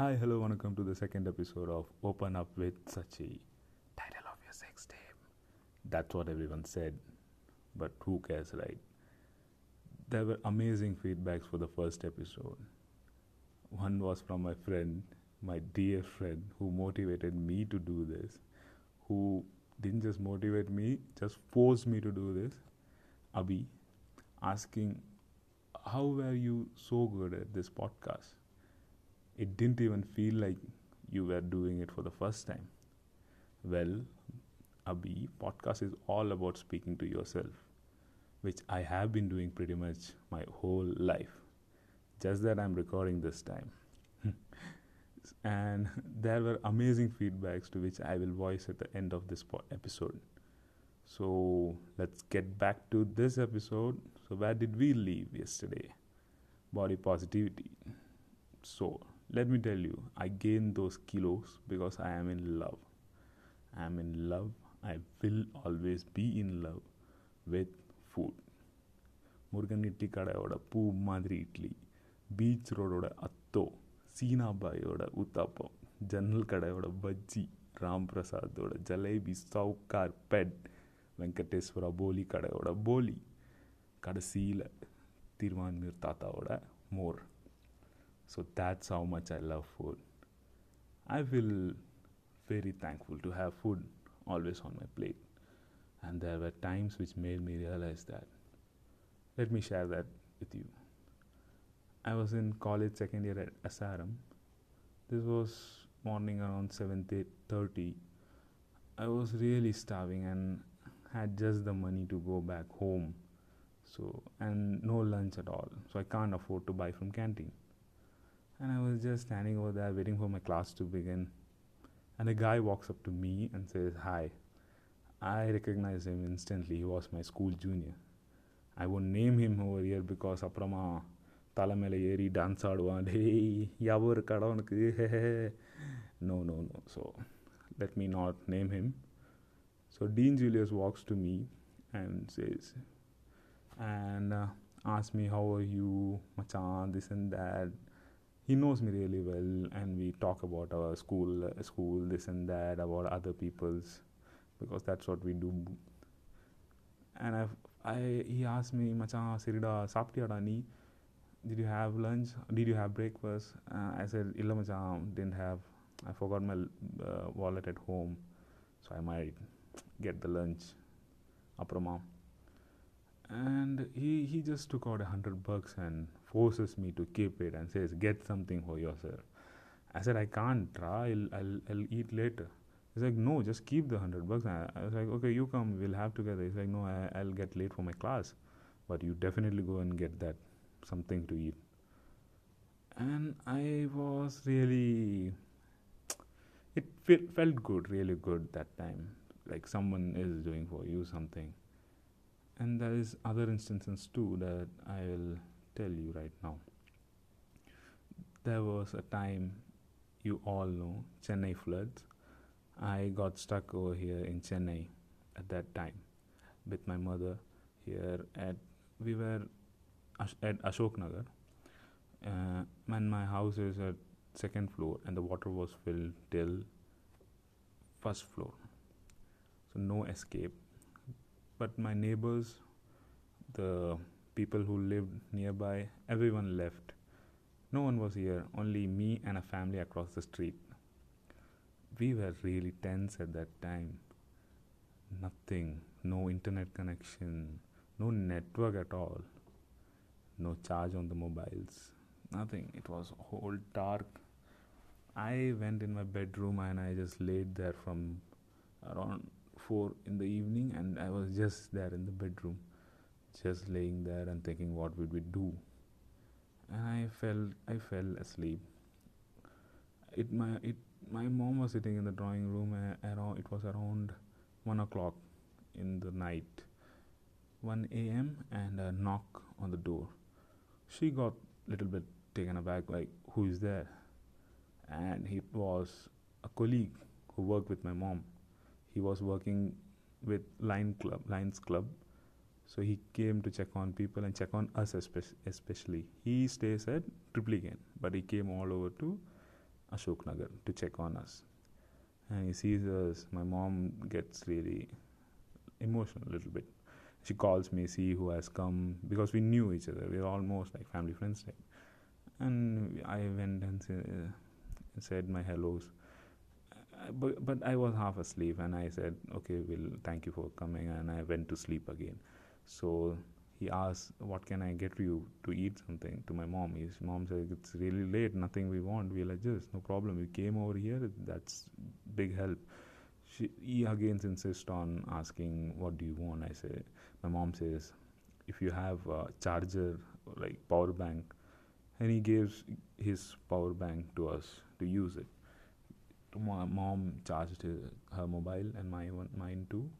Hi, hello, welcome to the second episode of Open Up with Sachi. Title of your sex tape. That's what everyone said, but who cares, right? There were amazing feedbacks for the first episode. One was from my friend, my dear friend, who motivated me to do this, who didn't just motivate me, just forced me to do this. Abhi, asking, How were you so good at this podcast? It didn't even feel like you were doing it for the first time. Well, Abhi, podcast is all about speaking to yourself, which I have been doing pretty much my whole life. Just that I'm recording this time. and there were amazing feedbacks to which I will voice at the end of this episode. So let's get back to this episode. So, where did we leave yesterday? Body positivity. So, let me tell you, I gained those kilos because I am in love. I am in love. I will always be in love with food. Murugan idli கடையோட பூ மாதிரி idli beach ரோடோட அத்தோ சீனாபாயோட உத்தாப்பம் ஜன்னல் கடையோட பஜ்ஜி ராம் பிரசாத்தோட jalebi Sowcarpet Venkateswara poli கடையோட போலி கடைசியில் திருவான்மீர் தாத்தாவோட மோர் so that's how much I love food. I feel very thankful to have food always on my plate. And there were times which made me realize that. Let me share that with you. I was in college second year at SRM. This was morning around 7:30. I was really starving and had just the money to go back home. So and no lunch at all. So I can't afford to buy from canteen. And I was just standing over there waiting for my class to begin. And a guy walks up to me and says, Hi. I recognize him instantly. He was my school junior. I won't name him over here because அப்புறமா தலை மேலே ஏறி dance ஆடுவான் டேய் ஞாபகம் இருக்காடா உனக்கு no no no so let me not name him so dean julius walks to me and says and uh, asks me how are you machan this and that he knows me really well and we talk about our school uh, school this and that about other people's because that's what we do. And I, i he asked me macha sirida saptiyada ni did you have lunch? Did you have breakfast? Uh, i said illa macha didn't have. I forgot my uh, wallet at home so i might get the lunch. Aprama. And he he just took out a hundred bucks and forces me to keep it and says, Get something for yourself. I said, I can't, I'll, I'll, I'll eat later. He's like, No, just keep the hundred bucks. I was like, Okay, you come, we'll have together. He's like, No, I, I'll get late for my class. But you definitely go and get that something to eat. And I was really, it felt good, really good that time. Like someone is doing for you something. And there is other instances too that I will tell you right now. There was a time, you all know, Chennai floods. I got stuck over here in Chennai at that time with my mother here at, we were at Ashok Nagar. Uh, and my house is at second floor and the water was filled till first floor. So no escape. But my neighbors, the people who lived nearby, everyone left. No one was here, only me and a family across the street. We were really tense at that time. Nothing, no internet connection, no network at all, no charge on the mobiles, nothing. It was whole dark. I went in my bedroom and I just laid there from around 4 in the evening and I was just there in the bedroom just laying there and thinking what would we do. And i fell i fell asleep. It my it my mom was sitting in the drawing room uh, around it was around 1 o'clock in the night. 1 a.m and a knock on the door. She got a little bit taken aback like who is there? And it was a colleague who worked with my mom. He was working with line club lions club so he came to check on people and check on us especially. He stays at Triplicane, but he came all over to Ashok Nagar to check on us. And he sees us. My mom gets really emotional a little bit. She calls me, see who has come because we knew each other. We were almost like family friends. Like. And I went and uh, said my hellos. Uh, but, but I was half asleep and I said, okay, well, thank you for coming. And I went to sleep again. So he asked, what can I get you to eat something to my mom? His mom said, it's really late, nothing we want, we'll adjust, no problem. You came over here, that's big help. She, he again insists on asking, what do you want? I say, my mom says, if you have a charger, like power bank, and he gives his power bank to us to use it. My mom charged her mobile and my one, mine too.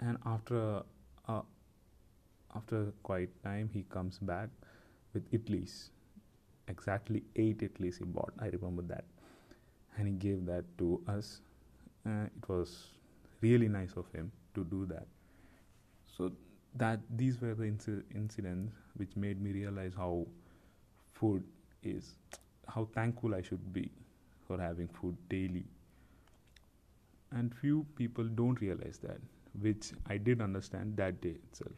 And after uh, after quite time, he comes back with idlis. Exactly eight idlis he bought. I remember that, and he gave that to us. Uh, it was really nice of him to do that. So that these were the inc- incidents which made me realize how food is, how thankful I should be for having food daily. And few people don't realize that, which I did understand that day itself.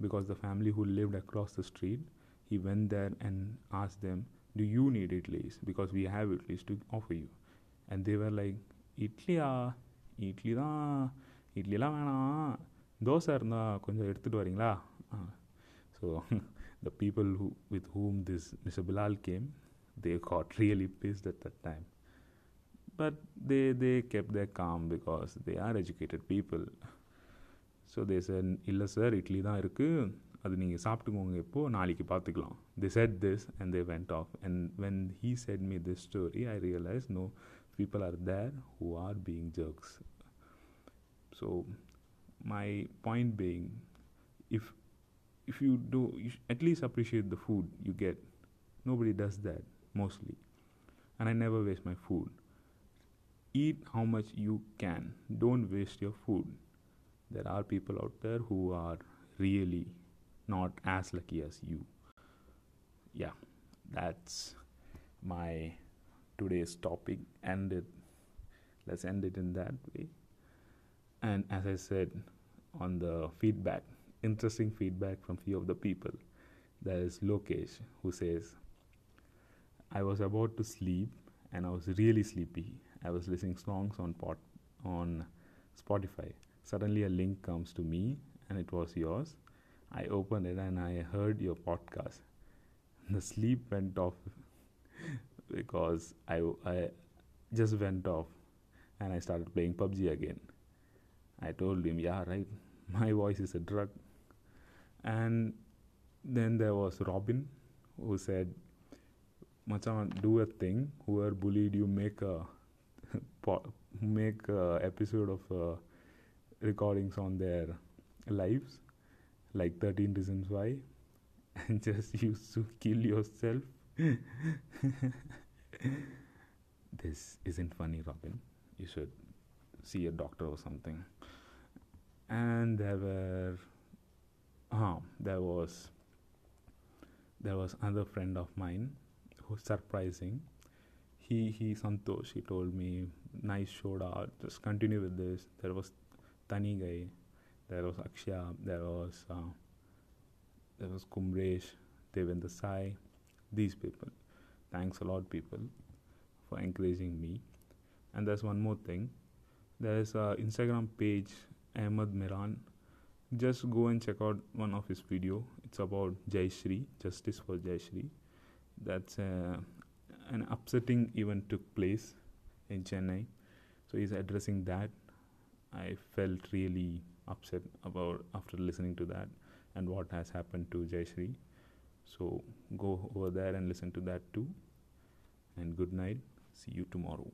Because the family who lived across the street, he went there and asked them, Do you need idlis? Because we have idlis to offer you. And they were like, இட்லியா இட்லி தான் இட்லிலாம் வேணாம் தோசை இருந்தால் கொஞ்சம் எடுத்துகிட்டு வரீங்களா so the people who with whom this Mr. Bilal came, they got really pissed at that time. But they, they kept their calm because they are educated people. So they sir இல்லை sir idli தான் இருக்குது அது நீங்கள் சாப்பிட்டுக்கோங்க இப்போது நாளைக்கு பார்த்துக்கலாம் they said this and they went off and when he said me this story I realise no people are there who are being jerks. So, my point being, if if you do, you at least appreciate the food you get. Nobody does that mostly, and I never waste my food. Eat how much you can. Don't waste your food. There are people out there who are really not as lucky as you. Yeah, that's my today's topic. Ended let's end it in that way. And as i said on the feedback interesting feedback from few of the people there is lokesh who says i was about to sleep and i was really sleepy. I was listening songs on pot on spotify suddenly a link comes to me and it was yours i opened it and i heard your podcast the sleep went off because I, I just went off and I started playing PUBG again. I told him, yeah, right, my voice is a drug. And then there was Robin who said, Machan, do a thing. Whoever bullied you, make a make a episode of uh, recordings on their lives, like 13 Reasons Why, and just used to kill yourself. this isn't funny, Robin. You should see a doctor or something. And there were, ah, there was, there was another friend of mine who's surprising. He he Santosh. He told me, nice shoda. Just continue with this. There was There was Akshya. There was uh, there was Kumresh. Devendra Sai. These people. Thanks a lot, people, for encouraging me. And there's one more thing. There's a Instagram page, Ahmed Miran. Just go and check out one of his video. It's about Jai Shri, Justice for Jai Shri. That's uh, an upsetting event took place in Chennai. So he's addressing that. I felt really upset about after listening to that and what has happened to Jai Shri. So go over there and listen to that too. And good night. See you tomorrow.